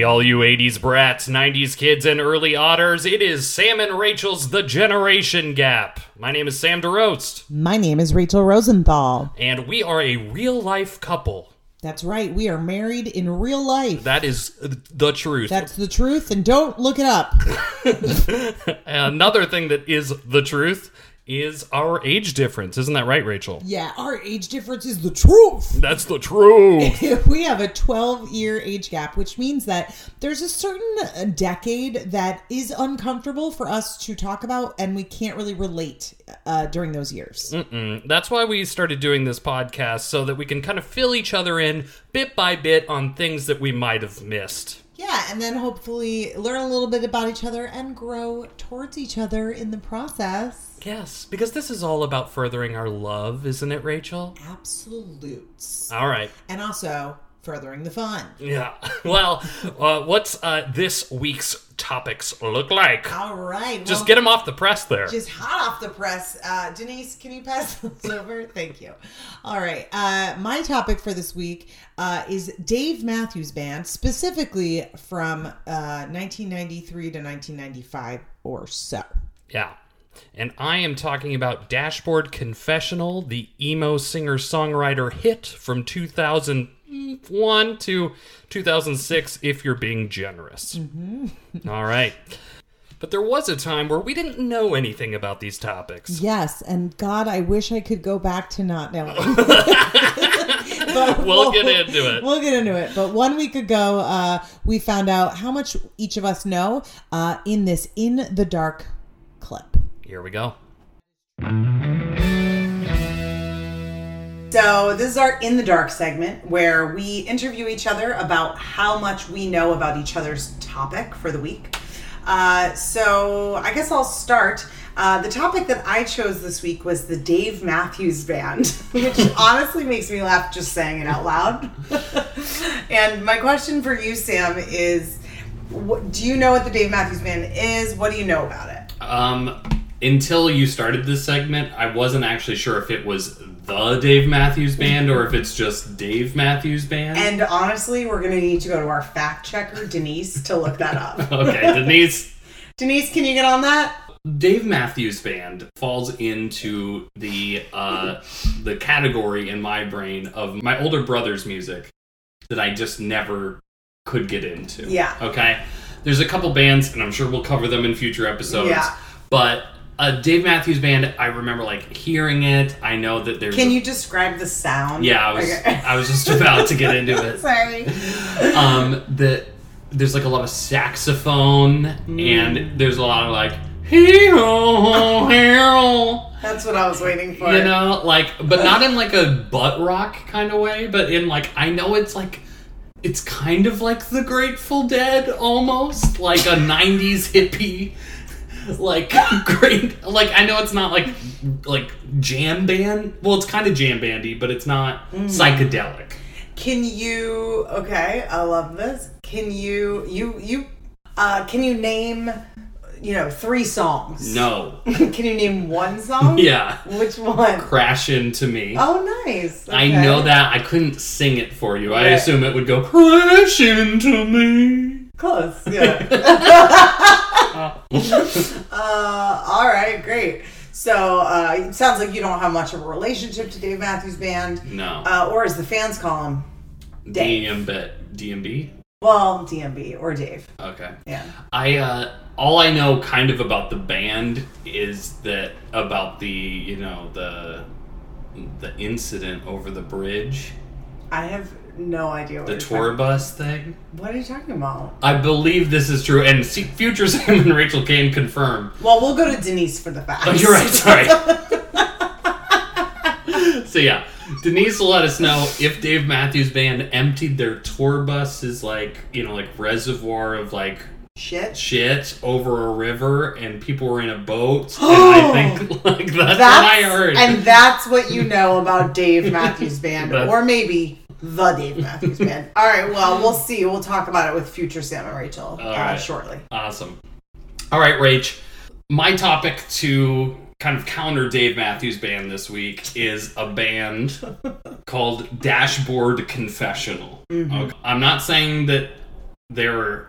Hey, all you 80s brats, 90s kids, and early otters, it is Sam and Rachel's The Generation Gap. My name is Sam De Roest, My name is Rachel Rosenthal. and we are a real life couple. That's right. We are married in real life. That is uh, the truth. That's the truth, and don't look it up. Another thing that is the truth is our age difference. Isn't that right, Rachel? Yeah, our age difference is the truth. That's the truth. we have a 12 year age gap, which means that there's a certain decade that is uncomfortable for us to talk about, and we can't really relate uh, during those years. Mm, That's why we started doing this podcast so that we can kind of fill each other in bit by bit on things that we might have missed. Yeah, and then hopefully learn a little bit about each other and grow towards each other in the process. Yes, because this is all about furthering our love, isn't it, Rachel? Absolutes. All right. And also furthering the fun. Yeah. Well, uh, what's uh, this week's topics look like? All right. Just well, get them off the press there. just hot off the press. Uh, Denise, can you pass those over? Thank you. All right. Uh, my topic for this week uh, is Dave Matthews Band, specifically from uh, 1993 to 1995 or so. Yeah. And I am talking about Dashboard Confessional, the emo singer songwriter hit from 2001 to 2006, if you're being generous. All right. But there was a time where we didn't know anything about these topics. Yes, and God, I wish I could go back to not knowing. But We'll get into it. We'll get into it. But one week ago, uh, we found out how much each of us know uh, in this In the Dark clip. Here we go. So, this is our In the Dark segment where we interview each other about how much we know about each other's topic for the week. Uh, so, I guess I'll start. Uh, the topic that I chose this week was the Dave Matthews Band, which honestly makes me laugh just saying it out loud. and my question for you, Sam, is what, do you know what the Dave Matthews Band is? What do you know about it? Um, until you started this segment, I wasn't actually sure if it was the Dave Matthews Band or if it's just Dave Matthews Band. And honestly, we're going to need to go to our fact checker, Denise, to look that up. okay, Denise. Denise, can you get on that? Dave Matthews Band falls into the uh, the category in my brain of my older brother's music that I just never could get into. Yeah. Okay. There's a couple bands, and I'm sure we'll cover them in future episodes. Yeah. But uh, Dave Matthews Band, I remember like hearing it. I know that there's. Can you describe the sound? Yeah, I was. Okay. I was just about to get into it. Sorry. um that there's like a lot of saxophone Mm. and there's a lot of like hee ho ho That's what I was waiting for. you know like but not in like a butt rock kind of way but in like i know it's like it's kind of like the grateful dead almost like a 90s hippie like great like i know it's not like like jam band well it's kind of jam bandy but it's not Mm. psychedelic Can you? Okay, I love this. Can you? You you? Uh, can you name? You know, three songs. no can you name one song? yeah Which one? crash into me. Oh, nice. I know that. I couldn't sing it for you. I assume it would go crash into me. Close. Yeah. uh, all right, great. So uh, it sounds like you don't have much of a relationship to Dave Matthews Band, No. uh, or as the fans call him, Dave. DMB. DMB? well, DMB or Dave. Okay. Yeah. I uh all I know kind of about the band is that about the, you know, the the incident over the bridge, I have no idea what the tour bus thing. What are you talking about? I believe this is true and see, future Sam and Rachel can confirm. Well, we'll go to Denise for the facts. Oh, you're right. Sorry. so yeah, Denise will let us know if Dave Matthews Band emptied their tour buses like you know like reservoir of like Shit. shit over a river and people were in a boat and I think like that's, what I heard. And that's what you know about Dave Matthews Band, or maybe the Dave Matthews Band. All right, well, we'll see. We'll talk about it with future Sam and Rachel uh, right. shortly. Awesome. All right, Rach. My topic to kind of counter Dave Matthews Band this week is a band called Dashboard Confessional. Okay. I'm not saying that they're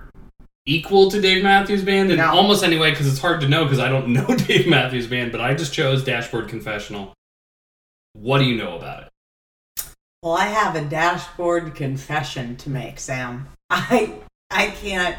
equal to Dave Matthews Band, and No. almost anyway because it's hard to know because I don't know Dave Matthews Band, but I just chose Dashboard Confessional. What do you know about it? Well, I have a dashboard confession to make, Sam. I I can't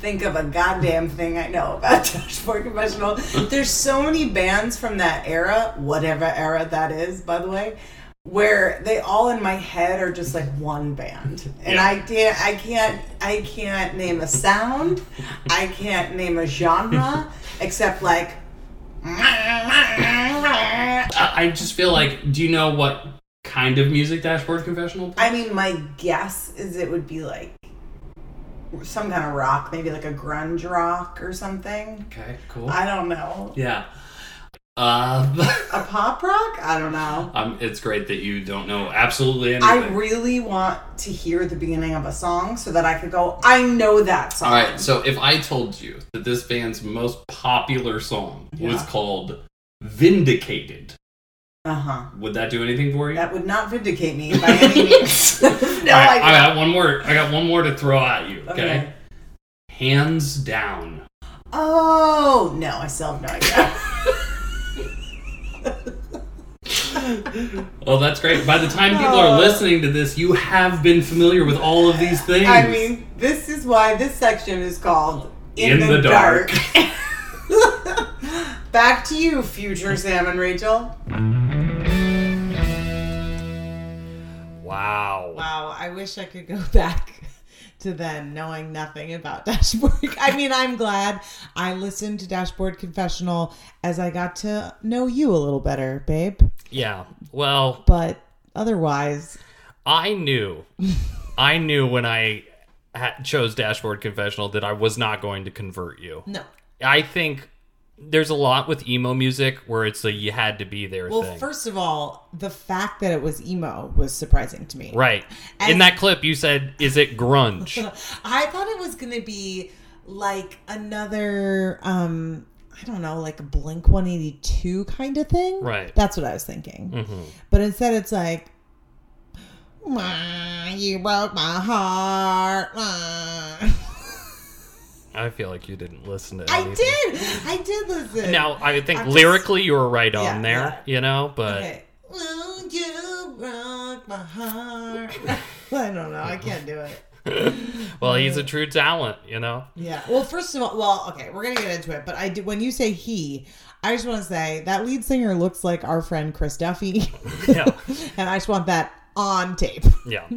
think of a goddamn thing I know about Dashboard Confessional. There's so many bands from that era, whatever era that is, by the way, where they all in my head are just like one band. And Yeah. I can't I can't I can't name a sound. I can't name a genre except like I, I just feel like, do you know what kind of music Dashboard Confessional? I mean, my guess is it would be like some kind of rock, maybe like a grunge rock or something. Okay, cool. I don't know. yeah. Uh, A pop rock? I don't know. um, it's great that you don't know absolutely anything. I really want to hear the beginning of a song so that I could go, I know that song. All right, so if I told you that this band's most popular song was called "Vindicated," Uh huh. would that do anything for you? That would not vindicate me by any means. no, right, I I got one more. I got one more to throw at you. Okay. Okay. Hands down. Oh, no, I still have no idea. Well, that's great. By the time people Oh. are listening to this, you have been familiar with all of these things. I mean, this is why this section is called In the Dark. Back to you, future Sam and Rachel. Wow. Wow, I wish I could go back to then knowing nothing about Dashboard. I mean, I'm glad I listened to Dashboard Confessional as I got to know you a little better, babe. Yeah. Well, But otherwise, I knew, I knew when I ha- chose Dashboard Confessional that I was not going to convert you. no. I think there's a lot with emo music where it's a you had to be there Well, thing. first of all, the fact that it was emo was surprising to me. right. As- In that clip, you said, "Is it grunge?" I thought it was going to be like another um I don't know, like a Blink 182 kind of thing. Right. That's what I was thinking. hmm But instead it's like you broke my heart. Wah." I feel like you didn't listen to I did. I did listen. Now, I think I'm just- lyrically you were right on Yeah, there, yeah. you know, but Okay. Will you broke my heart? I don't know. I can't do it. well, he's a true talent, you know. Yeah. Well, first of all, well, okay, we're gonna get into it, but I did when you say he, I just want to say that lead singer looks like our friend Chris Duffy, Yeah. and I just want that on tape. Yeah.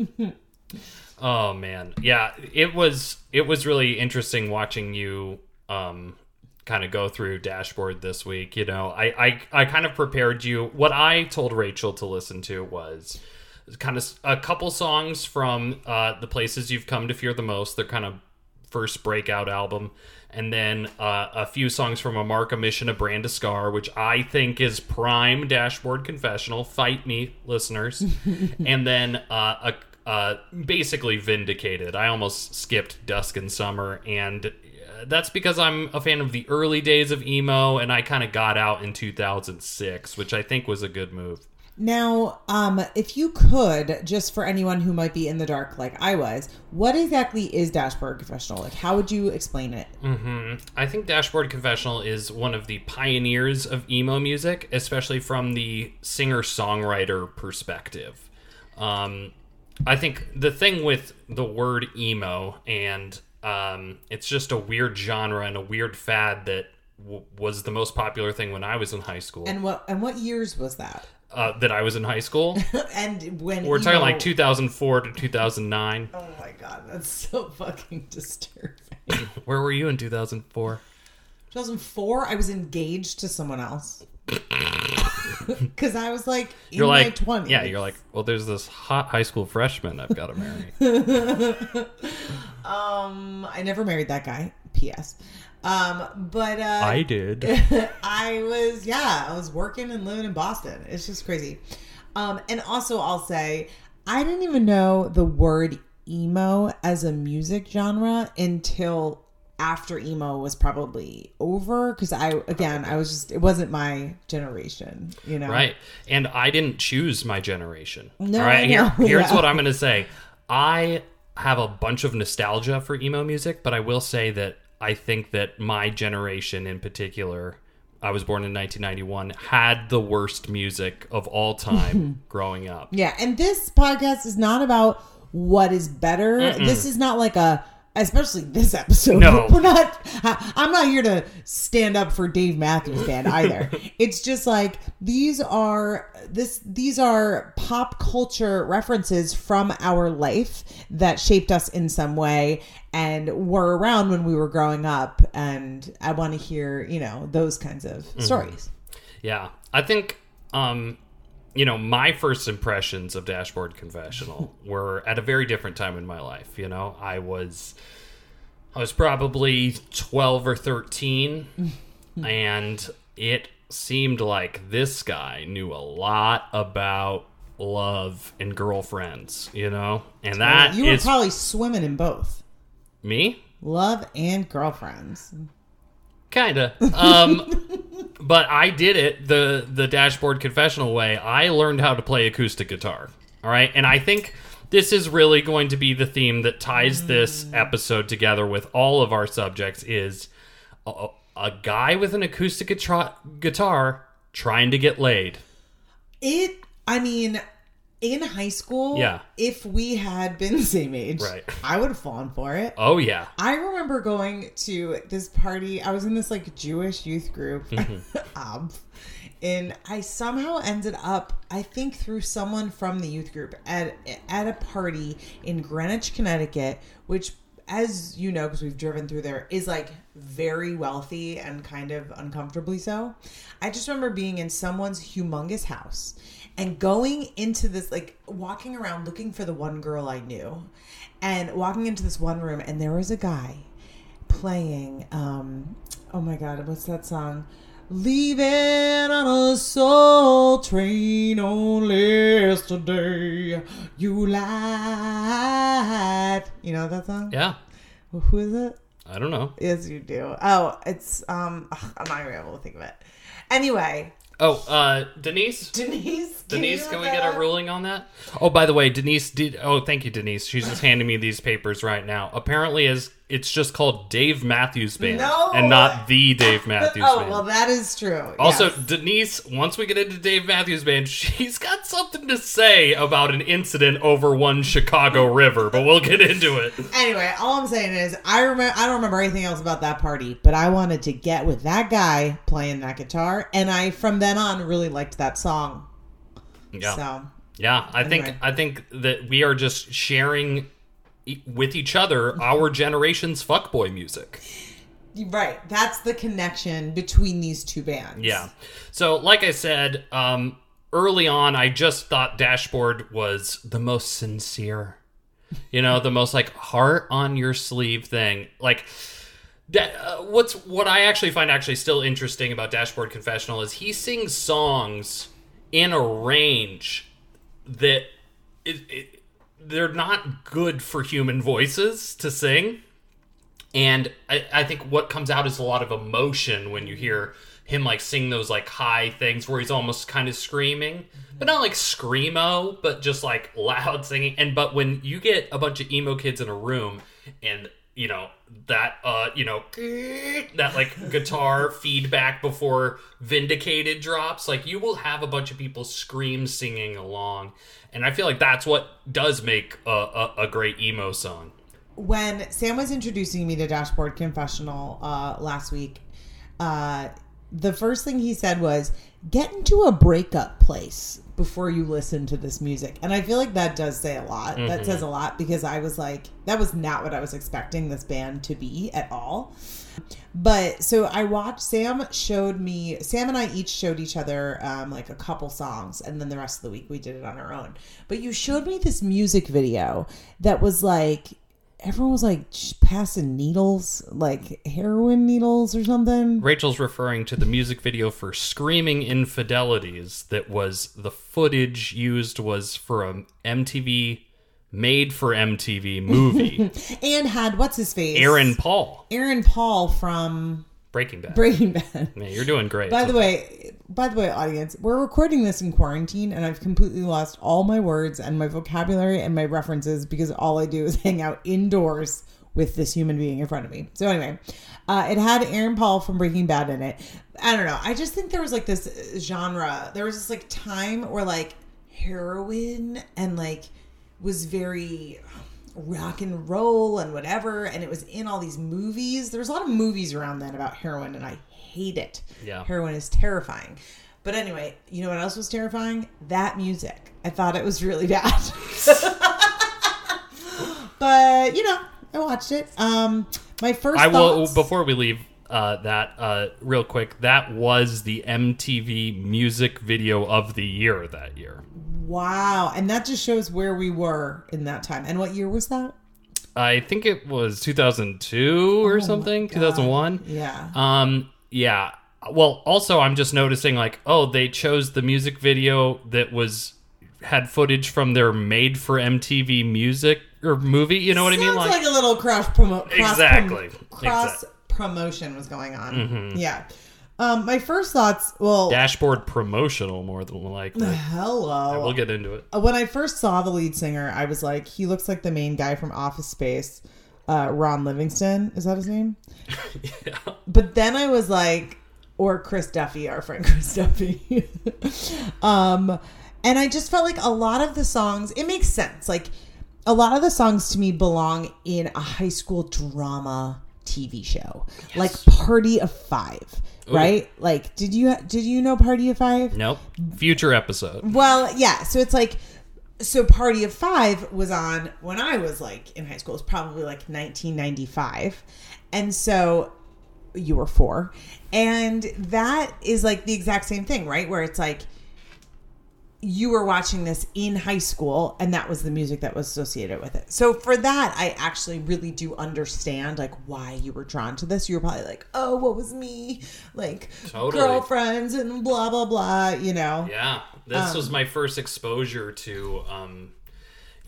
Oh man. Yeah, it was it was really interesting watching you um kind of go through dashboard this week, you know. I I I kind of prepared you. What I told Rachel to listen to was kind of a couple songs from uh the places you've come to fear the most. Their kind of first breakout album. And then uh, a few songs from a Mark, a Mission, a Brand, a Scar, which I think is prime dashboard confessional. Fight me, listeners. and then uh, a, uh, basically vindicated. I almost skipped Dusk and Summer, and uh, that's because I'm a fan of the early days of emo, and I kind of got out in 2006, which I think was a good move. Now, um, if you could, just for anyone who might be in the dark like I was, what exactly is Dashboard Confessional? Like, how would you explain it? hmm I think Dashboard Confessional is one of the pioneers of emo music, especially from the singer songwriter perspective. Um, I think the thing with the word emo, and um, it's just a weird genre and a weird fad that w- was the most popular thing when I was in high school. And what and what years was that? uh, that I was in high school. and when We're talking like 2004 to 2009. Oh my god, that's so fucking disturbing. Where were you in 2004? 2004, I was engaged to someone else. Because I was like in You're my like, 20s. yeah, you're like, well, there's this hot high school freshman I've got to marry. Um, I never married that guy. P.S. Um, but uh, I did. I was yeah, I was working and living in Boston. It's just crazy. Um, and also I'll say I didn't even know the word emo as a music genre until after emo was probably over because I again I was just it wasn't my generation, you know. Right. And I didn't choose my generation. No, All right. I Here, here's yeah. what I'm going to say. I have a bunch of nostalgia for emo music, but I will say that I think that my generation in particular, I was born in 1991, had the worst music of all time growing up. Yeah, and this podcast is not about what is better. This is not like a especially this episode. No. We're not I'm not here to stand up for Dave Matthews Band either. it's just like these are this these are pop culture references from our life that shaped us in some way and were around when we were growing up and I want to hear, you know, those kinds of stories. Yeah, I think um, you know my first impressions of Dashboard Confessional were at a very different time in my life. You know, I was I was probably twelve or thirteen, and it seemed like this guy knew a lot about love and girlfriends. You know, and that you were is probably swimming in both. me. Love and girlfriends. Kinda. Um, but I did it the the dashboard confessional way. I learned how to play acoustic guitar. All right, and I think this is really going to be the theme that ties this episode together with all of our subjects. Is a, a guy with an acoustic guitar, guitar trying to get laid. It, I mean, in high school, Yeah. if we had been the same age, Right. I would have fallen for it. Oh yeah, I remember going to this party. I was in this like Jewish youth group, Mm-hmm. um, and I somehow ended up, I think, through someone from the youth group at at a party in Greenwich, Connecticut, which, as you know, because we've driven through there, is like very wealthy and kind of uncomfortably so. I just remember being in someone's humongous house and going into this like walking around looking for the one girl I knew and walking into this one room and there was a guy playing um oh my god what's that song leaving on a soul train on yesterday you lied you know that song yeah. who is it I don't know. yes you do oh it's um ugh, i'm not even able to think of it anyway Oh, uh, Denise. denise Denise, can we look get a ruling on that? Oh, by the way, Denise did. Oh, thank you, Denise. She's just handing me these papers right now. Apparently, is it's just called Dave Matthews Band No! and not the Dave oh, Matthews oh Band. well that is true also, yes. Denise, once we get into Dave Matthews Band, she's got something to say about an incident over one Chicago river, but we'll get into it. Anyway, all I'm saying is I remember I don't remember anything else about that party, but I wanted to get with that guy playing that guitar, and I from then on really liked that song. Yeah. So Yeah, I think I think that we are just sharing with each other our generation's fuckboy music. right, that's the connection between these two bands. Yeah. So, like I said, um, early on, I just thought Dashboard was the most sincere, you know, the most like heart on your sleeve thing. Like, that, uh, what's what I actually find actually still interesting about Dashboard Confessional is he sings songs in a range that it, it, they're not good for human voices to sing. And I, I think what comes out is a lot of emotion when you hear him like sing those like high things where he's almost kind of screaming, but not like screamo, but just like loud singing. And but when you get a bunch of emo kids in a room and you know that uh you know that like guitar feedback before vindicated drops like you will have a bunch of people scream singing along. And i feel like that's what does make a, a, a great emo song. When Sam was introducing me to Dashboard Confessional uh, last week, uh, the first thing he said was, "Get into a breakup place before you listen to this music." And I feel like that does say a lot. That says a lot because I was like, that was not what I was expecting this band to be at all. But so I watched. Sam showed me. Sam and I each showed each other um, like a couple songs, and then the rest of the week we did it on our own. But you showed me this music video that was like everyone was like passing needles, like heroin needles or something. Rachel's referring to the music video for Screaming Infidelities that was the footage used was for a MTV made for MTV movie. And had what's his face? Aaron Paul, Aaron Paul from Breaking Bad. Breaking Bad. Man, you're doing great. By the way, by the way, audience, we're recording this in quarantine, and I've completely lost all my words and my vocabulary and my references because all I do is hang out indoors with this human being in front of me. So anyway, uh, it had Aaron Paul from Breaking Bad in it. I don't know. I just think there was like this genre. There was this like time where like heroin and like was very rock and roll and whatever and it was in all these movies there was a lot of movies around then about heroin and i hate it Yeah. heroin is terrifying but anyway you know what else was terrifying that music i thought it was really bad but you know i watched it um my first I will before we leave uh, that uh, real quick. That was the MTV music video of the year that year. Wow and that just shows where we were in that time and what year was that I think it was 2002 or Oh something, 2001. yeah Um, yeah. Well, also, I'm just noticing like, oh, they chose the music video that was had footage from their made for MTV music or movie. You know what I mean? Sounds like, a little cross promo. Cross Exactly. prom- cross Exact- promotion was going on. Yeah. Um, my first thoughts. Well, dashboard promotional more than likely. hello. We'll get into it. When I first saw the lead singer, I was like, he looks like the main guy from Office Space, uh, Ron Livingston. Is that his name? Yeah. But then I was like, or Chris Duffy, our friend Chris Duffy. um, and I just felt like a lot of the songs, it makes sense. Like a lot of the songs to me belong in a high school drama TV show, like Party of Five, Oh, right? Like, did you did you know Party of Five? Nope. Future episode. Well, yeah. So it's like, so Party of Five was on when I was like in high school. It's probably like 1995, and so you were four, and that is like the exact same thing, right? Where it's like you were watching this in high school and that was the music that was associated with it. So for that I actually really do understand like why you were drawn to this. You were probably like, "Oh, what was me? Like Totally. girlfriends and blah blah blah, you know." Yeah. This Um, was my first exposure to um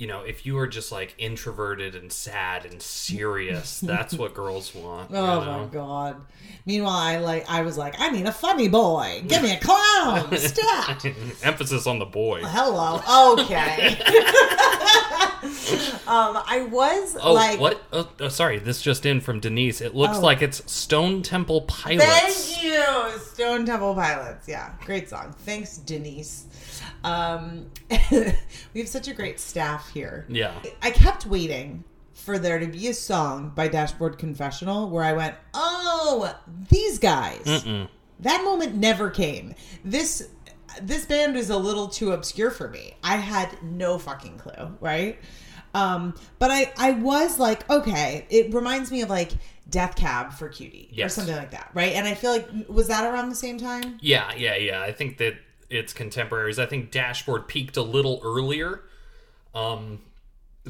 you know, if you are just like introverted and sad and serious, that's what girls want. you Oh know? my god. Meanwhile, I like I was like, I need a funny boy. Give me a clown. Stat. Emphasis on the boy. Hello. Okay. um, I was Oh, like what? Oh, oh, sorry, this just in from Denise. It looks Oh. like it's Stone Temple Pilots. Thank you, Stone Temple Pilots. Yeah, great song. Thanks, Denise. Um, we have such a great staff here. Yeah. I kept waiting for there to be a song by Dashboard Confessional where I went, "Oh, these guys." Mm-mm. That moment never came. This this band is a little too obscure for me. I had no fucking clue, right? Um, but I I was like, okay, it reminds me of like Death Cab for Cutie or something like that, right? And I feel like was that around the same time? Yeah, yeah, yeah. I think that it's contemporaries. I think Dashboard peaked a little earlier. Um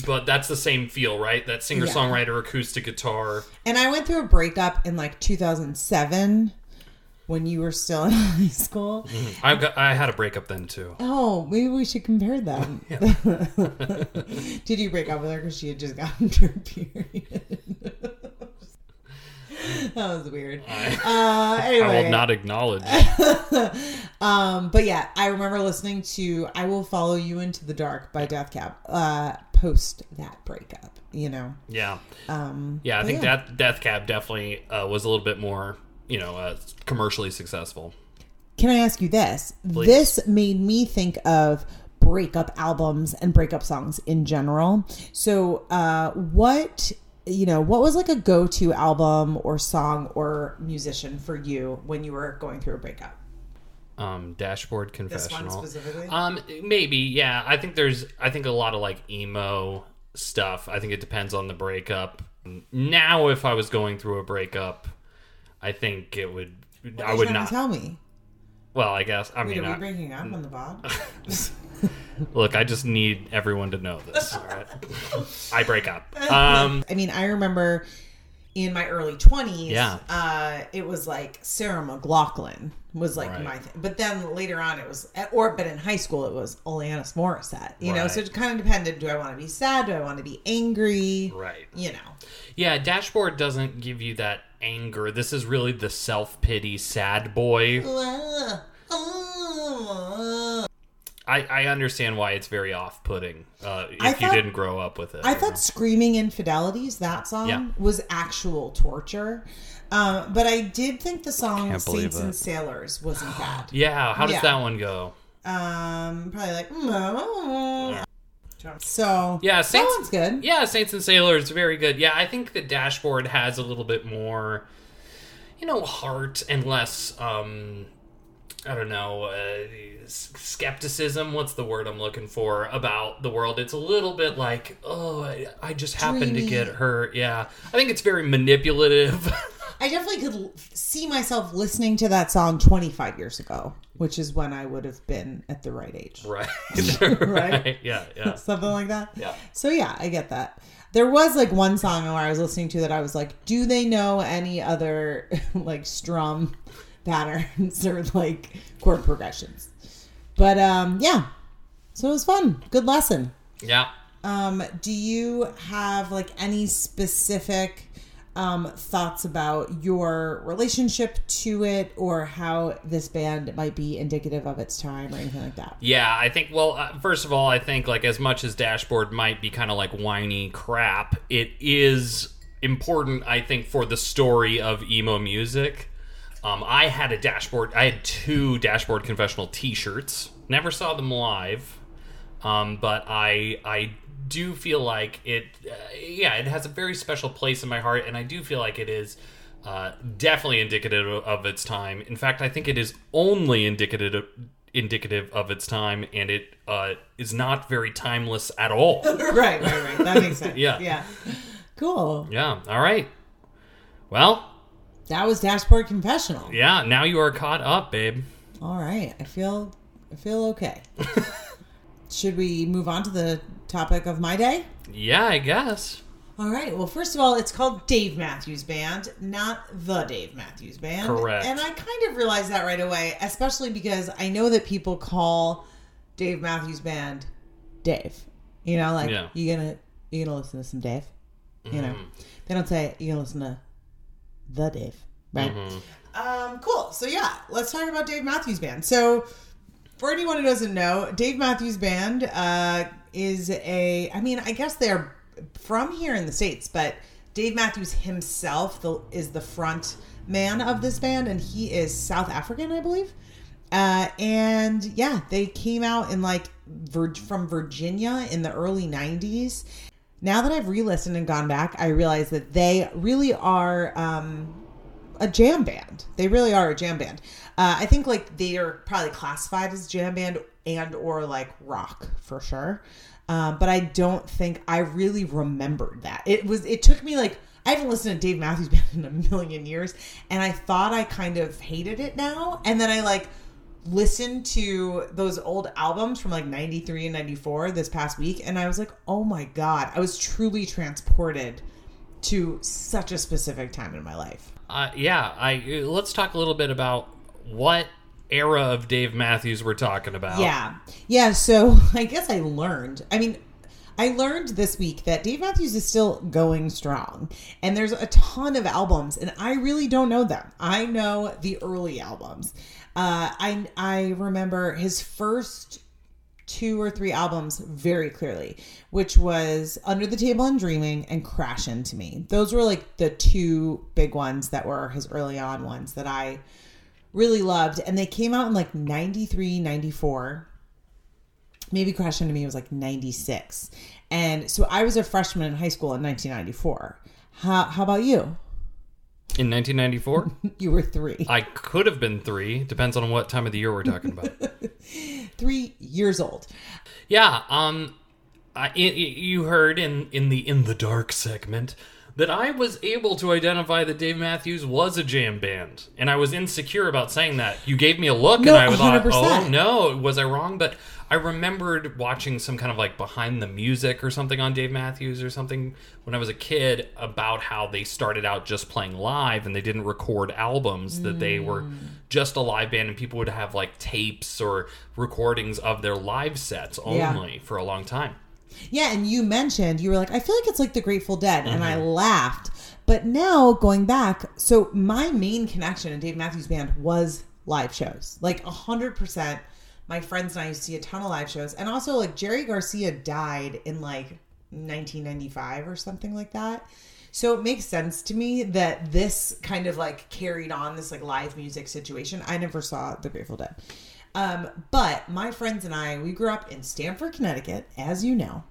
but that's the same feel, right? That singer songwriter acoustic guitar. And I went through a breakup in like 2007 when you were still in high school. I got I had a breakup then too. Oh, maybe we should compare them. Did you break up with her because she had just gotten her period? that was weird. Uh, anyway, I will not acknowledge. um, but yeah, I remember listening to "I Will Follow You Into the Dark" by Death Cab uh, post that breakup. You know, Yeah. um, Yeah, I think that Death Cab definitely uh, was a little bit more, you know, uh, commercially successful. Can I ask you this? Please. This made me think of breakup albums and breakup songs in general. So, uh, what you know, what was like a go-to album or song or musician for you when you were going through a breakup? Um, Dashboard Confessional. specifically. Um, maybe, yeah. I think there's, I think a lot of like emo stuff. I think it depends on the breakup. Now, if I was going through a breakup, I think it would. I would not. tell me. Well, I guess. I Wait, mean, are we I, breaking up on the pod? look, I just need everyone to know this. All right, I break up. Um, I mean, I remember in my early 20s, Yeah. uh, it was like Sarah McLachlan was like Right. my thing. But then later on, it was, or, but in high school, it was Alanis Morissette, you know? So it kind of depended do I want to be sad? Do I want to be angry? right. You know? Yeah, Dashboard doesn't give you that anger. This is really the self pity sad boy. I, I understand why it's very off-putting uh, if I you didn't grow up with it. I thought "Screaming Infidelities" that song Yeah. was actual torture, um, but I did think the song Can't "Saints and. Sailors" wasn't bad. Yeah, how does Yeah. that one go? Um, probably like. "Mm, So Yeah, that Saints. one's good. Yeah, Saints and Sailors, very good. Yeah, I think the dashboard has a little bit more, you know, heart and less, um, I don't know, uh, skepticism. What's the word I'm looking for about the world? It's a little bit like, oh, I, I just happened to get hurt. Yeah, I think it's very manipulative. I definitely could see myself listening to that song 25 years ago, which is when I would have been at the right age. right. Right? right. Yeah. Yeah. Something like that. Yeah. So yeah, I get that. There was like one song where I was listening to that I was like, do they know any other like strum patterns or like chord progressions? But um yeah. So it was fun. Good lesson. Yeah. Um, do you have like any specific um, thoughts about your relationship to it or how this band might be indicative of its time or anything like that? Yeah, I think. Well, uh, first of all, I think like as much as Dashboard might be kind of like whiny crap, it is important. I think for the story of emo music. Um, I had a dashboard. I had two Dashboard Confessional T-shirts. Never saw them live, um, but I I do feel like it. Uh, yeah, it has a very special place in my heart, and I do feel like it is. Uh, definitely indicative of its time. In fact, I think it is only indicative indicative of its time, and it uh, is not very timeless at all. right, right, right. That makes sense. Yeah. Yeah. Cool. yeah. All right. Well, That was Dashboard Confessional. yeah. Now you are caught up, babe. All right. I feel I feel okay. Should we move on to the topic of my day? Yeah, I guess. All right. Well, first of all, it's called Dave Matthews Band, not the Dave Matthews Band. Correct. And I kind of realized that right away, especially because I know that people call Dave Matthews Band Dave. You know, like Yeah. you gonna you gonna listen to some Dave. You know, mm-hmm. they don't say you gonna listen to the Dave, right? Um, cool. So yeah, let's talk about Dave Matthews Band. So for anyone who doesn't know, Dave Matthews Band uh, is a. I mean, I guess they're from here in the states, but Dave Matthews himself the, is the front man of this band, and he is South African, I believe. Uh, and yeah, they came out in like Vir- from Virginia in the early '90s. Now that I've re-listened and gone back, I realize that they really are. Um, a jam band. They really are a jam band. Uh, I think like they are probably classified as jam band and or like rock for sure. Um, but I don't think I really remembered that. It was. It took me like I haven't listened to Dave Matthews Band in a million years, and I thought I kind of hated it now. And then I like listened to those old albums from like 93 and 94 this past week and I was like, "Oh my god, I was truly transported to such a specific time in my life." Uh, yeah, I let's talk a little bit about what era of Dave Matthews we're talking about. Yeah. Yeah. So I guess I learned. I mean, I learned this week that Dave Matthews is still going strong. And there's a ton of albums, and I really don't know them. I know the early albums. Uh, I, I remember his first two or three albums very clearly, which was Under the Table and Dreaming and Crash Into Me. Those were like the two big ones that were his early on ones that I really loved. And they came out in like 93, 94. Maybe Crash Into Me was like 96. And so I was a freshman in high school in 1994. How, how about you? In 1994, You were three. I could have been three. Depends on what time of the year we're talking about. Three years old. yeah. Um. I, i- i- you heard in in the in the dark segment that I was able to identify that Dave Matthews was a jam band, and I was insecure about saying that. You gave me a look, No, and I thought, 100%. "Oh no, was I wrong?" But I remembered watching some kind of like behind the music or something on Dave Matthews or something when I was a kid about how they started out just playing live and they didn't record albums, that they were Mm. just a live band and people would have like tapes or recordings of their live sets Yeah. only for a long time. Yeah, and you mentioned you were like, I feel like it's like the Grateful Dead, and Mm-hmm. I laughed. But now going back, so my main connection in Dave Matthews Band was live shows. Like a hundred percent, my friends and I used to see a ton of live shows. And also, like, Jerry Garcia died in like 1995 or something like that. So it makes sense to me that this kind of like carried on this like live music situation. I never saw The Grateful Dead. Um, but my friends and I, we grew up in Stamford, Connecticut, as you know,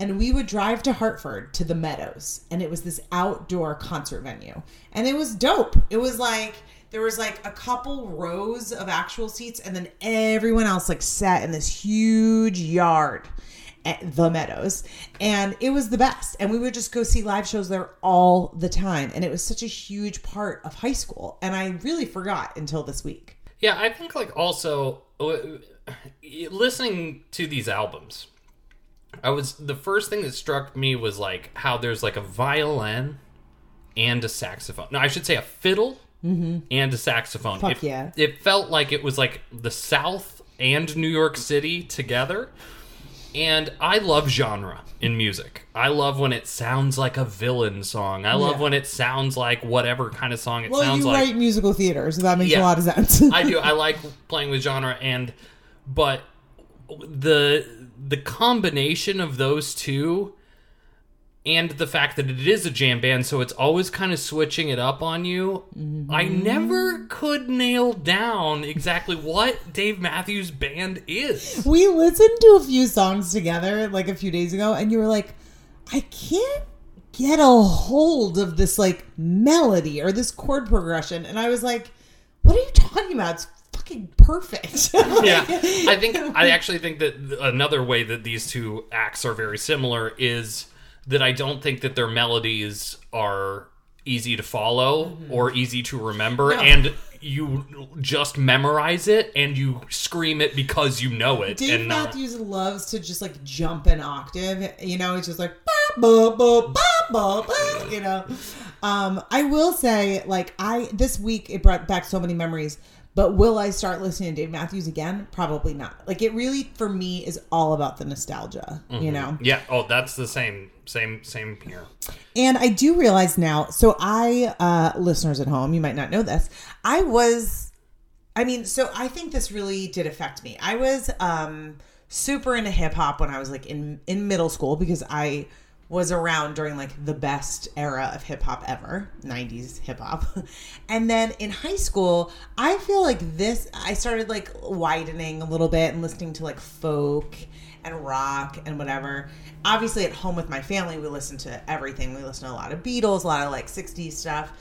and we would drive to Hartford to the Meadows, and it was this outdoor concert venue, and it was dope. It was like there was like a couple rows of actual seats, and then everyone else like sat in this huge yard at the Meadows, and it was the best. And we would just go see live shows there all the time, and it was such a huge part of high school, and I really forgot until this week. Yeah, I think like also uh, listening to these albums, I was the first thing that struck me was like how there's like a violin and a saxophone. No, I should say a fiddle and a saxophone. Fuck it, yeah. It felt like it was like the South and New York City together. And I love genre in music. I love when it sounds like a villain song. I love Yeah. when it sounds like whatever kind of song it Well, sounds you like. write musical theater, so that makes Yeah. a lot of sense. I do. I like playing with genre, and but the the combination of those two, and the fact that it is a jam band, so it's always kind of switching it up on you. I mm-hmm. never could nail down exactly what Dave Matthews Band is. we listened to a few songs together like a few days ago, and you were like, I can't get a hold of this like melody or this chord progression. And I was like, what are you talking about? It's fucking perfect. yeah i think i actually think that another way that these two acts are very similar is that i don't think that their melodies are easy to follow Mm-hmm. or easy to remember and you just memorize it and you scream it because you know it Dave and not Matthews loves to just like jump an octave. You know, he's just like, "Ba, ba, ba, ba, ba, ba," you know. Um, I will say, like, I this week it brought back so many memories. But will I start listening to Dave Matthews again? Probably not. Like, it really for me is all about the nostalgia. You know. yeah oh that's the same same same here And I do realize now, so I, uh, listeners at home, you might not know this. I was, I mean, so I think this really did affect me. I was um, super into hip hop when I was like in, in middle school because I was around during like the best era of hip hop ever 90s hip hop. And then in high school, I feel like this, I started like widening a little bit and listening to like folk and rock and whatever. Obviously, at home with my family, we listen to everything. We listen to a lot of Beatles, a lot of like 60s stuff.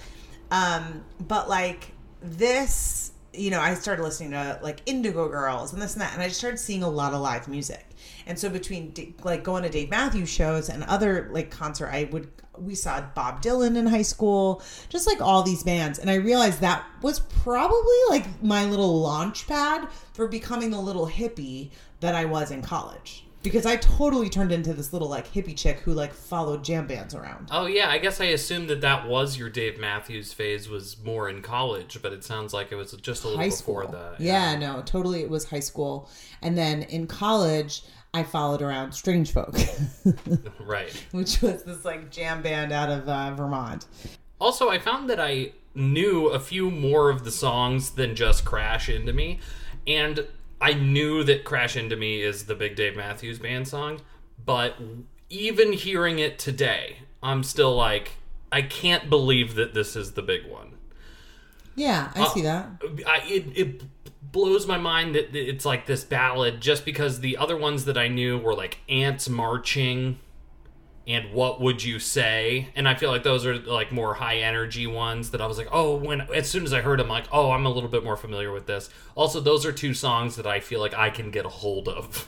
Um, but like this, you know, I started listening to like Indigo Girls and this and that, and I just started seeing a lot of live music. And so between like going to Dave Matthews shows and other like concert, I would we saw Bob Dylan in high school, just like all these bands, and I realized that was probably like my little launch pad for becoming the little hippie that I was in college. Because I totally turned into this little like hippie chick who like followed jam bands around. oh yeah i guess i assumed that that was your dave matthews phase was more in college but it sounds like it was just a little high before that Yeah, no, totally. It was high school, and then in college, I followed around Strangefolk, right which was this like jam band out of uh, Vermont. Also, I found that I knew a few more of the songs than just Crash Into Me. And I knew that Crash Into Me is the Big Dave Matthews Band song. But even hearing it today, I'm still like, I can't believe that this is the big one. Yeah, I see that. I, it, it blows my mind that it's like this ballad just because the other ones that I knew were like Ants Marching and What Would You Say? And I feel like those are like more high energy ones that I was like, oh, when as soon as I heard them, like, oh, I'm a little bit more familiar with this. Also, those are two songs that I feel like I can get a hold of.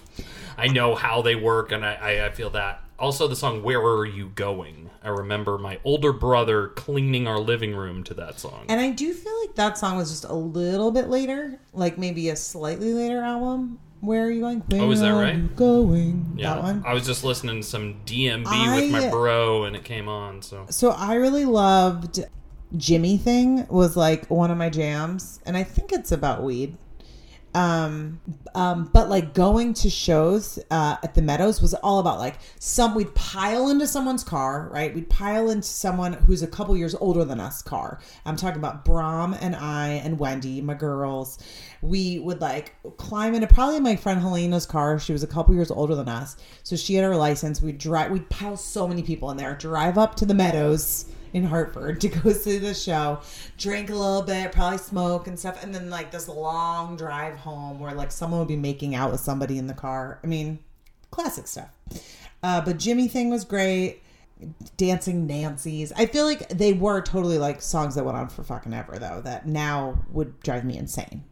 I know how they work, and I, I, I feel that. Also, the song Where Are You Going? I remember my older brother cleaning our living room to that song. And I do feel like that song was just a little bit later, like maybe a slightly later album. Where are you going? Where Oh, is that are right? you going? Yeah, That one. I was just listening to some DMB with my bro, and it came on. So So I really loved Jimmy Thing was like one of my jams, and I think it's about weed. Um, um, but like going to shows uh, at the Meadows was all about like some we'd pile into someone's car, right? We'd pile into someone who's a couple years older than us car. I'm talking about Brom and I and Wendy, my girls. We would like climb into probably my friend Helena's car. She was a couple years older than us, so she had her license. We'd drive. We'd pile so many people in there. Drive up to the Meadows in Hartford to go see the show, drink a little bit, probably smoke and stuff, and then like this long drive home where like someone would be making out with somebody in the car. I mean, classic stuff. Uh, but Jimi Thing was great. Dancing Nancies. I feel like they were totally like songs that went on for fucking ever though. That now would drive me insane.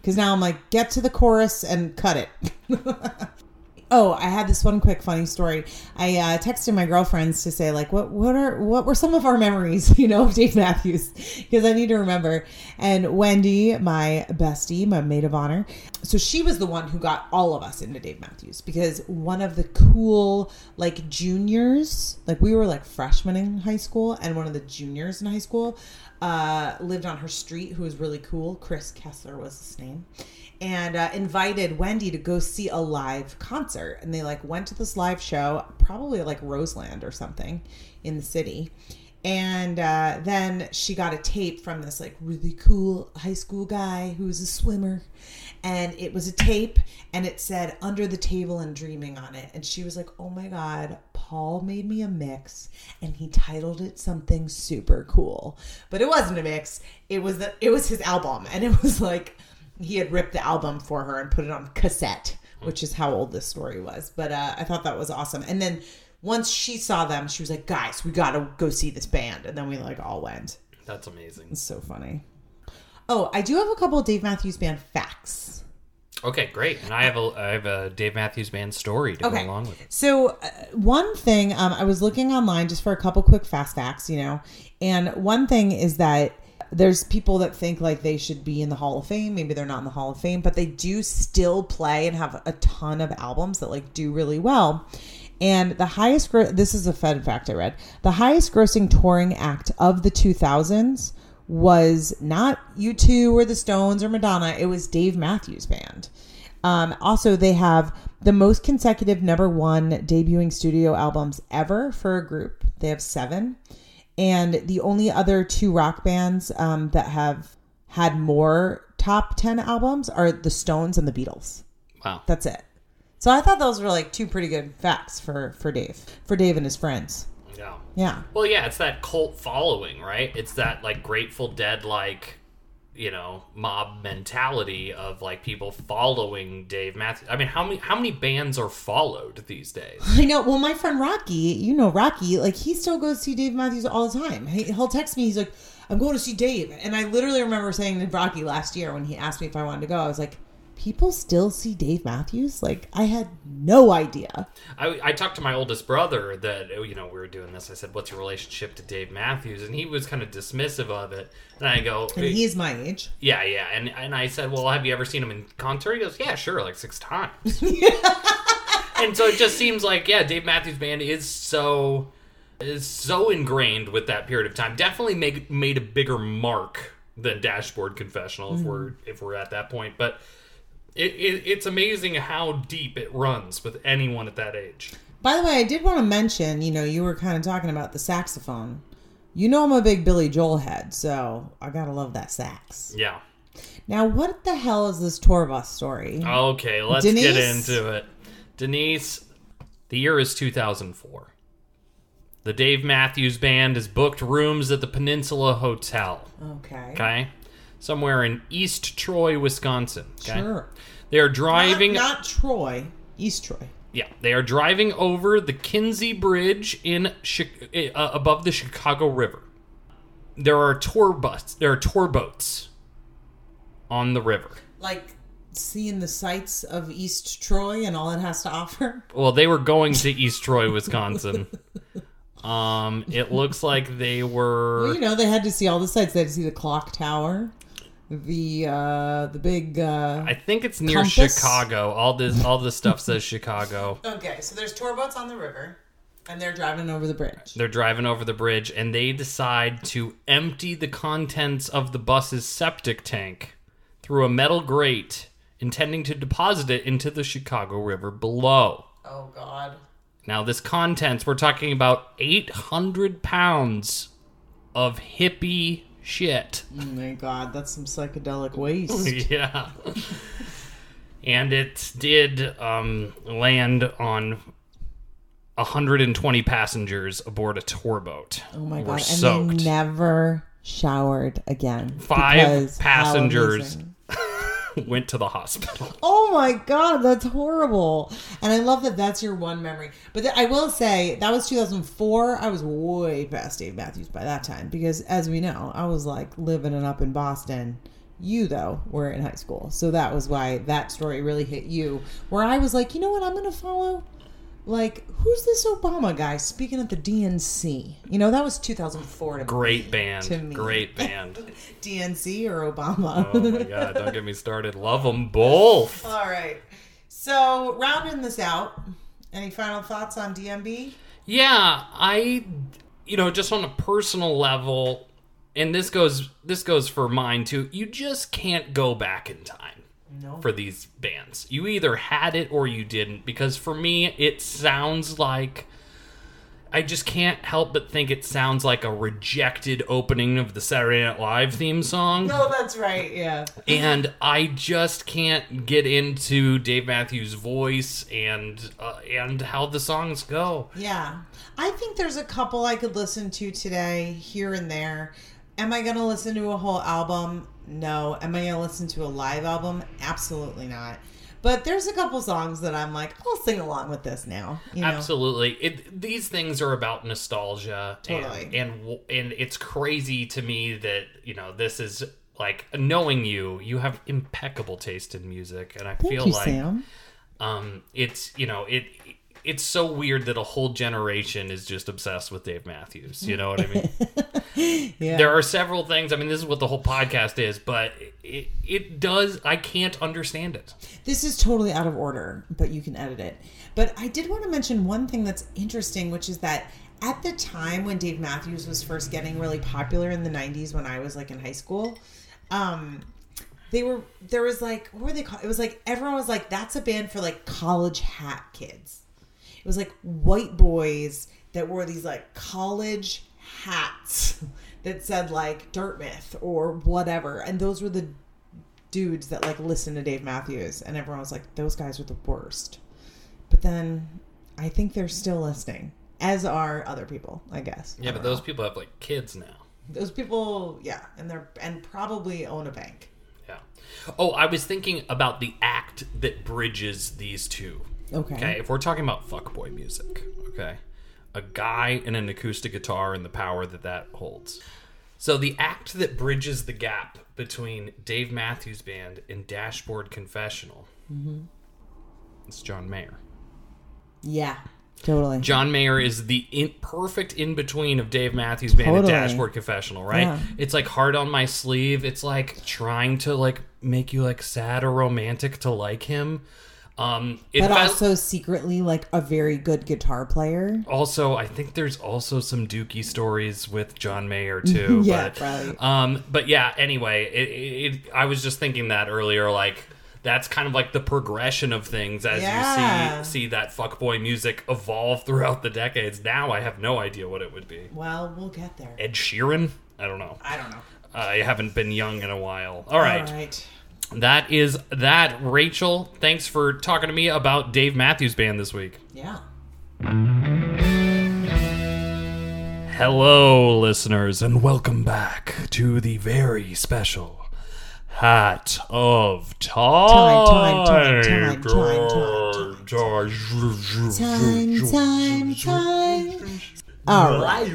Because now I'm like, get to the chorus and cut it. Oh, I had this one quick funny story. I uh, texted my girlfriends to say like, what what are what were some of our memories, you know, of Dave Matthews, because I need to remember. And Wendy, my bestie, my maid of honor, so she was the one who got all of us into Dave Matthews because one of the cool like juniors, like we were like freshmen in high school, and one of the juniors in high school uh, lived on her street who was really cool. Chris Kessler was his name and uh, invited Wendy to go see a live concert. And they like went to this live show, probably like Roseland or something in the city. And uh, then she got a tape from this like really cool high school guy who was a swimmer. And it was a tape and it said Under the Table and Dreaming on it. And she was like, oh my God, Paul made me a mix and he titled it something super cool. But it wasn't a mix. It was the, it was his album. And it was like he had ripped the album for her and put it on cassette, which is how old this story was. But uh, I thought that was awesome. And then once she saw them, she was like, "Guys, we got to go see this band." And then we like all went. That's amazing. It's so funny. Oh, I do have a couple of Dave Matthews Band facts. Okay, great. And I have a I have a Dave Matthews Band story to Okay. go along with it. So uh, one thing, um, I was looking online just for a couple quick fast facts, you know, and one thing is that there's people that think like they should be in the Hall of Fame. Maybe they're not in the Hall of Fame, but they do still play and have a ton of albums that like do really well. And the highest, gro- this is a fun fact I read. The highest grossing touring act of the 2000s was not U2 or the Stones or Madonna. It was Dave Matthews Band. Um, also, they have the most consecutive number one debuting studio albums ever for a group. They have seven. And the only other two rock bands um, that have had more top 10 albums are the Stones and the Beatles. Wow. That's it. So I thought those were like two pretty good facts for, for Dave, for Dave and his friends. Yeah. Yeah. Well, yeah, it's that cult following, right? It's that like Grateful Dead like you know mob mentality of like people following Dave Matthews. I mean, how many how many bands are followed these days? I know. Well, my friend Rocky, you know Rocky, like he still goes to see Dave Matthews all the time. He, he'll text me. He's like, "I'm going to see Dave," and I literally remember saying to Rocky last year when he asked me if I wanted to go, I was like, "People still see Dave Matthews? Like, I had no idea." I, I talked to my oldest brother that oh, you know we were doing this. I said, "What's your relationship to Dave Matthews?" And he was kind of dismissive of it. And I go, And he's my age. "Yeah, yeah." And and I said, "Well, have you ever seen him in concert?" He goes, "Yeah, sure, like six times." and so it just seems like yeah, Dave Matthews Band is so is so ingrained with that period of time. Definitely make, made a bigger mark than Dashboard Confessional if mm. we're if we're at that point, but. It, it, it's amazing how deep it runs with anyone at that age. By the way, I did want to mention, you know, you were kind of talking about the saxophone. You know, I'm a big Billy Joel head, so I gotta love that sax. Yeah. Now, what the hell is this tour bus story? Okay, let's get into it. Denise, the year is 2004. The Dave Matthews Band has booked rooms at the Peninsula Hotel, Okay. okay? Somewhere in East Troy, Wisconsin. Okay? Sure. They are driving Not, not Troy, East Troy. Yeah, they are driving over the Kinzie Bridge in uh, above the Chicago River. There are tour bus, there are tour boats on the river. Like seeing the sights of East Troy and all it has to offer. Well, they were going to East Troy, Wisconsin. Um, it looks like they were. Well, you know, they had to see all the sights. They had to see the clock tower, the uh the big uh I think it's near Compass? Chicago. All this, all this stuff says Chicago. Okay, so there's tour boats on the river and they're driving over the bridge. They're driving over the bridge, and they decide to empty the contents of the bus's septic tank through a metal grate intending to deposit it into the Chicago River below. Oh God. Now, this contents, we're talking about 800 pounds of hippie shit. Oh my God, that's some psychedelic waste. yeah. and it did um, land on 120 passengers aboard a tour boat. Oh my Were God, and soaked. they never showered again. Five passengers. went to the hospital. Oh my god, that's horrible. And I love that that's your one memory. But th- I will say that was 2004. I was way past Dave Matthews by that time because, as we know, I was like living it up in Boston. You though were in high school, so that was why that story really hit you. Where I was like, you know what, I'm gonna follow. Like, who's this Obama guy speaking at the DNC? You know, that was 2004 to Great band. To me. Great band. DNC or Obama. Oh my god, don't get me started. Love them both. All right. So, rounding this out, any final thoughts on DMB? Yeah, I you know, just on a personal level, and this goes this goes for mine too. You just can't go back in time No. for these bands. You either had it or you didn't because for me it sounds like I just can't help but think it sounds like a rejected opening of the Saturday Night Live theme song. No, that's right. Yeah. and I just can't get into Dave Matthews' voice and uh, and how the songs go. Yeah. I think there's a couple I could listen to today, here and there. Am I going to listen to a whole album? No. Am I going to listen to a live album? Absolutely not. But there's a couple songs that I'm like, I'll sing along with this now. You know? Absolutely, it, these things are about nostalgia, Totally. and, and and it's crazy to me that you know this is like knowing you, you have impeccable taste in music, and I Thank feel you, like Sam. um, it's you know it. It's so weird that a whole generation is just obsessed with Dave Matthews. You know what I mean? Yeah. there are several things. I mean, this is what the whole podcast is, but it it does. I can't understand it. This is totally out of order, but you can edit it. But I did want to mention one thing that's interesting, which is that at the time when Dave Matthews was first getting really popular in the 90s when I was like in high school, um they were there was like what were they called? It was like everyone was like that's a band for like college hat kids. It was like white boys that wore these like college hats that said like Dartmouth or whatever. And those were the dudes that like listened to Dave Matthews and everyone was like those guys are the worst. But then I think they're still listening as are other people, I guess. I Yeah, but don't those people have like kids now. those people, yeah, and they're and probably own a bank. Yeah. Oh, I was thinking about the act that bridges these two. Okay. Okay, if we're talking about fuckboy music, okay, a guy and an acoustic guitar and the power that that holds. So the act that bridges the gap between Dave Matthews Band and Dashboard Confessional, mm-hmm. it's John Mayer. Yeah. Totally. John Mayer is the in, perfect in between of Dave Matthews Band Totally. and Dashboard Confessional, right? Yeah. It's like hard on my sleeve. It's like trying to like make you like sad or romantic to like him. Um, but also secretly like a very good guitar player. also I think there's also some Dookie stories with John Mayer too. Yeah, but, probably. Um, but yeah. Anyway, it, it, I was just thinking that earlier, like. That's kind of like the progression of things as Yeah. you see see that fuckboy music evolve throughout the decades. Now I have no idea what it would be. Well, we'll get there. Ed Sheeran? I don't know. I don't know. Uh, I haven't been young in a while. All right. All right. That is that. Rachel, thanks for talking to me about Dave Matthews Band this week. Yeah. Hello, listeners, and welcome back to the very special Hat of Time. Time, time, time, time, Time, time, time. All right.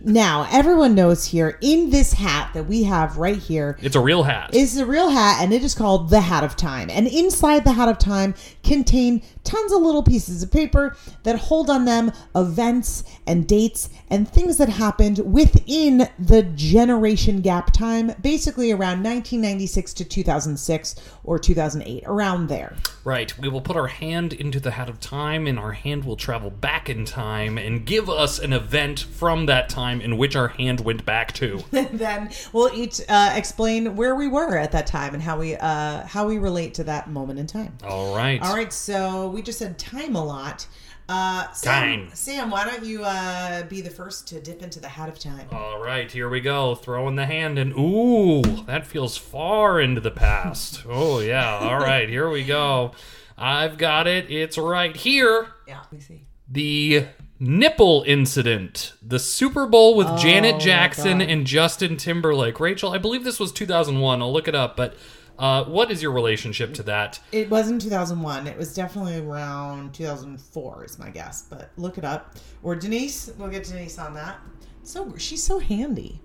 Now, everyone knows here in this hat that we have right here It's a real hat. It's a real hat and it is called the hat of time and inside the hat of time contain tons of little pieces of paper that hold on them events and dates and things that happened within the generation gap time basically around 1996 to 2006 or 2008 around there Right. We will put our hand into the hat of time, and our hand will travel back in time and give us an event from that time in which our hand went back to. then we'll each uh, explain where we were at that time and how we uh, how we relate to that moment in time. All right. All right, so we just said time a lot. Uh, Sam, Time. Sam, why don't you uh, be the first to dip into the hat of time? All right, here we go. Throwing the hand and ooh, that feels far into the past. oh yeah. All right, here we go. I've got it. It's right here. Yeah, we see. The nipple incident, the Super Bowl with Oh, Janet Jackson and Justin Timberlake. Rachel, I believe this was 2001. I'll look it up, but uh, what is your relationship to that? It wasn't 2001. It was definitely around 2004, is my guess. But look it up. Or Denise. We'll get Denise on that. So she's so handy.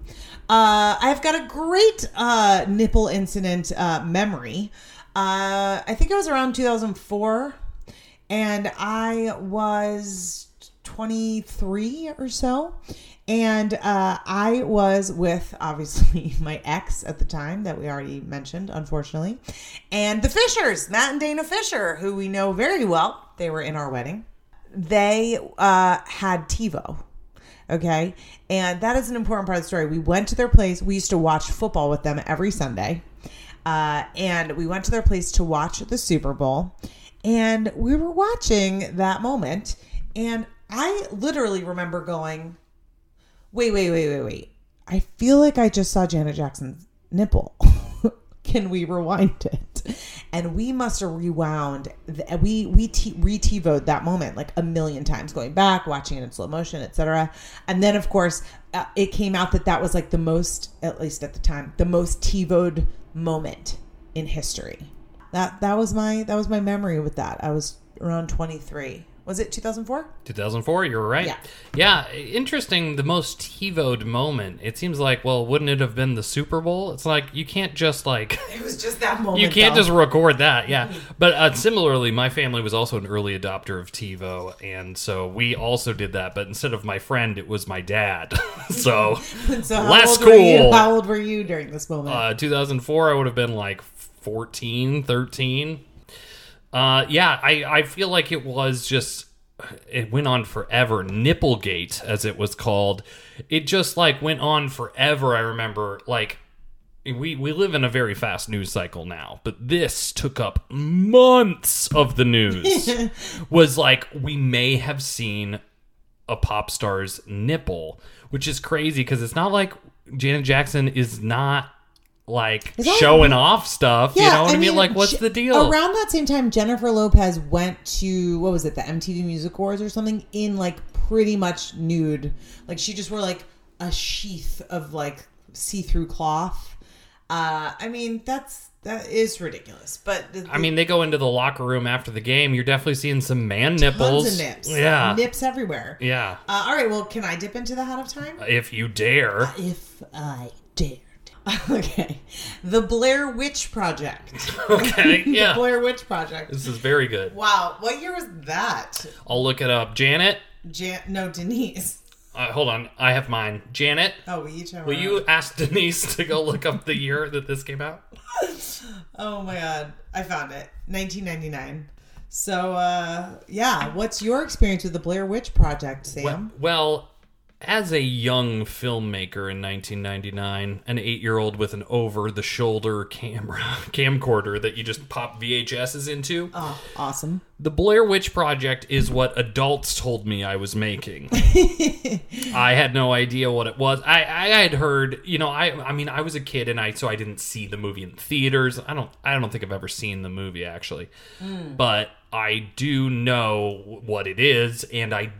Uh, I've got a great uh, nipple incident uh, memory. Uh, I think it was around 2004, and I was 23 or so. And uh, I was with obviously my ex at the time that we already mentioned, unfortunately, and the Fishers, Matt and Dana Fisher, who we know very well. They were in our wedding. They uh, had TiVo. Okay. And that is an important part of the story. We went to their place. We used to watch football with them every Sunday. Uh, and we went to their place to watch the Super Bowl. And we were watching that moment. And I literally remember going, wait, wait, wait, wait, wait. I feel like I just saw Janet Jackson's nipple. Can we rewind it? And we must have rewound. We we re TiVoed that moment like a million times, going back, watching it in slow motion, etc. And then, of course, uh, it came out that that was like the most, at least at the time, the most TiVoed moment in history. That that was my that was my memory with that. I was around twenty three. Was it two thousand four? 2004, you're right. Yeah. Yeah, interesting. The most TiVoed moment. It seems like, well, wouldn't it have been the Super Bowl? It's like, you can't just, like, It was just that moment. you can't though. just record that. Yeah. But uh, similarly, my family was also an early adopter of TiVo. And so we also did that. But instead of my friend, it was my dad. so, So less old were you- cool. how old were you during this moment? uh, 2004, I would have been like 14, 13. Uh, yeah, I, I feel like it was just it went on forever. Nipplegate, as it was called, it just like went on forever. I remember like we we live in a very fast news cycle now, but this took up months of the news. was like we may have seen a pop star's nipple, which is crazy because it's not like Janet Jackson is not like that- showing off stuff. you know what I mean? Like, what's Je- the deal? Around that same time, Jennifer Lopez went to what was it, the MTV Music Awards or something, in like pretty much nude. Like she just wore like a sheath of like see-through cloth. Uh, I mean, that's that is ridiculous. But the, I mean, they go into the locker room after the game. You're definitely seeing some man nipples. nips, Yeah. nips everywhere. Yeah. Uh, all right, well, can I dip into the hat of time? If you dare. If I dared. Okay, the Blair Witch Project. Okay. the Yeah. Blair Witch Project. This is very good. Wow, what year was that? I'll look it up. Janet, Jan- no, Denise. uh, hold on. I have mine. Janet, Oh, we each have. will you own. ask Denise to go look up the year that this came out? Oh my god, I found it. 1999. So, uh, yeah, what's your experience with the Blair Witch Project, Sam? Well, as a young filmmaker in 1999, an eight-year-old with an over-the-shoulder camera camcorder that you just pop VHSs into, Oh, awesome. the Blair Witch Project is what adults told me I was making. I had no idea what it was. I, I had heard, you know, I I mean, I was a kid and I so I didn't see the movie in theaters. I don't I don't think I've ever seen the movie actually, hmm. but I do know what it is, and I,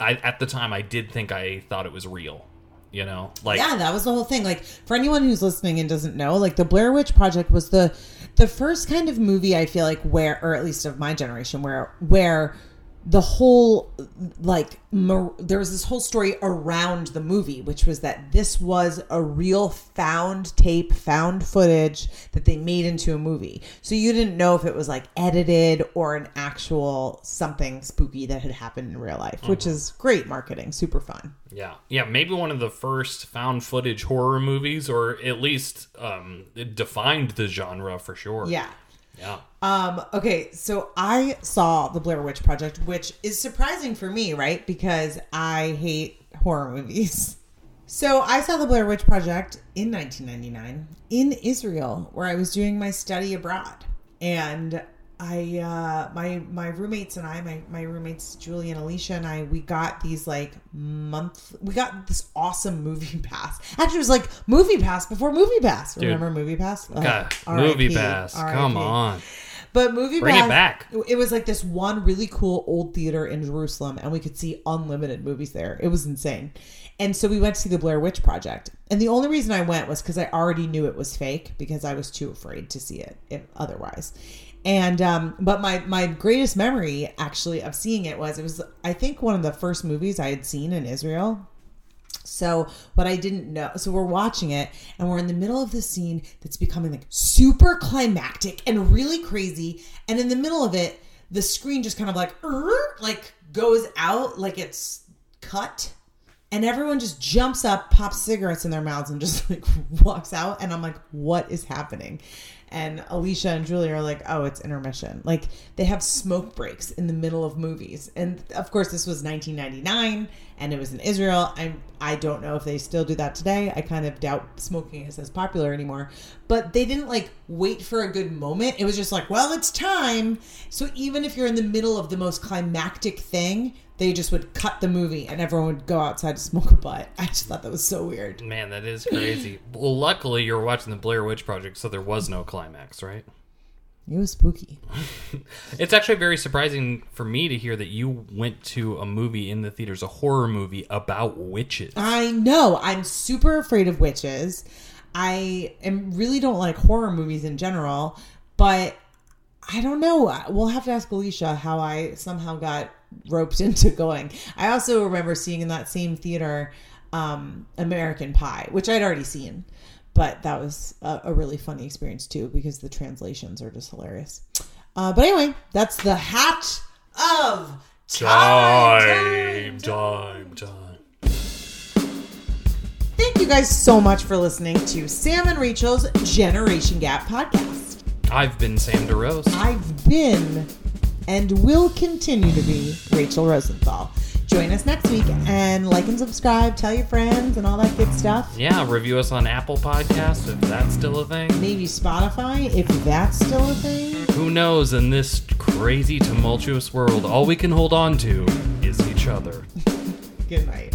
I at the time I did think I thought it was real. You know, like Yeah, that was the whole thing. Like for anyone who's listening and doesn't know, like the Blair Witch Project was the the first kind of movie I feel like where or at least of my generation where where the whole like mar- there was this whole story around the movie which was that this was a real found tape found footage that they made into a movie. So you didn't know if it was like edited or an actual something spooky that had happened in real life which is great marketing super fun. Yeah, yeah, maybe one of the first found footage horror movies, or at least um, it defined the genre for sure. yeah yeah. Um, okay, so I saw the Blair Witch Project, which is surprising for me, right? Because I hate horror movies. So I saw the Blair Witch Project in 1999 in Israel, where I was doing my study abroad, and I uh, my my roommates and I, my my roommates Julie and Alicia and I, we got these like month. We got this awesome movie pass. Actually, it was like movie pass before movie pass. Remember movie pass? Oh, God, movie pass. Come on. But movie Bring it Pass- back. It was like this one really cool old theater in Jerusalem, and we could see unlimited movies there. It was insane. And so we went to see the Blair Witch Project. And the only reason I went was because I already knew it was fake because I was too afraid to see it otherwise. And um, but my my greatest memory actually of seeing it was it was I think one of the first movies I had seen in Israel. So what I didn't know, so we're watching it and we're in the middle of this scene that's becoming like super climactic and really crazy. And in the middle of it, the screen just kind of like, like goes out like it's cut. And everyone just jumps up, pops cigarettes in their mouths, and just like walks out. And I'm like, what is happening? And Alicia and Julie are like, oh, it's intermission. Like they have smoke breaks in the middle of movies. And of course, this was 1999 and it was in Israel. I I don't know if they still do that today. I kind of doubt smoking is as popular anymore. But they didn't like wait for a good moment. It was just like, well, it's time. So even if you're in the middle of the most climactic thing, they just would cut the movie and everyone would go outside to smoke a butt. I just thought that was so weird. Man, that is crazy. well, luckily you were watching the Blair Witch Project, so there was no climax, right? It was spooky. It's actually very surprising for me to hear that you went to a movie in the theaters, a horror movie about witches. I know. I'm super afraid of witches. I am really don't like horror movies in general, but I don't know. We'll have to ask Alicia how I somehow got roped into going. I also remember seeing in that same theater um, American Pie, which I'd already seen, but that was a, a really funny experience too because the translations are just hilarious. Uh, but anyway, that's the hat of time, time, time. Thank you guys so much for listening to Sam and Rachel's Generation Gap podcast. I've been Sam De Roest. I've been and will continue to be Rachel Rosenthal. Join us next week and like and subscribe, tell your friends, and all that good stuff. Yeah, review us on Apple Podcasts if that's still a thing. Maybe Spotify, if that's still a thing. Who knows, in this crazy, tumultuous world, all we can hold on to is each other. Good night.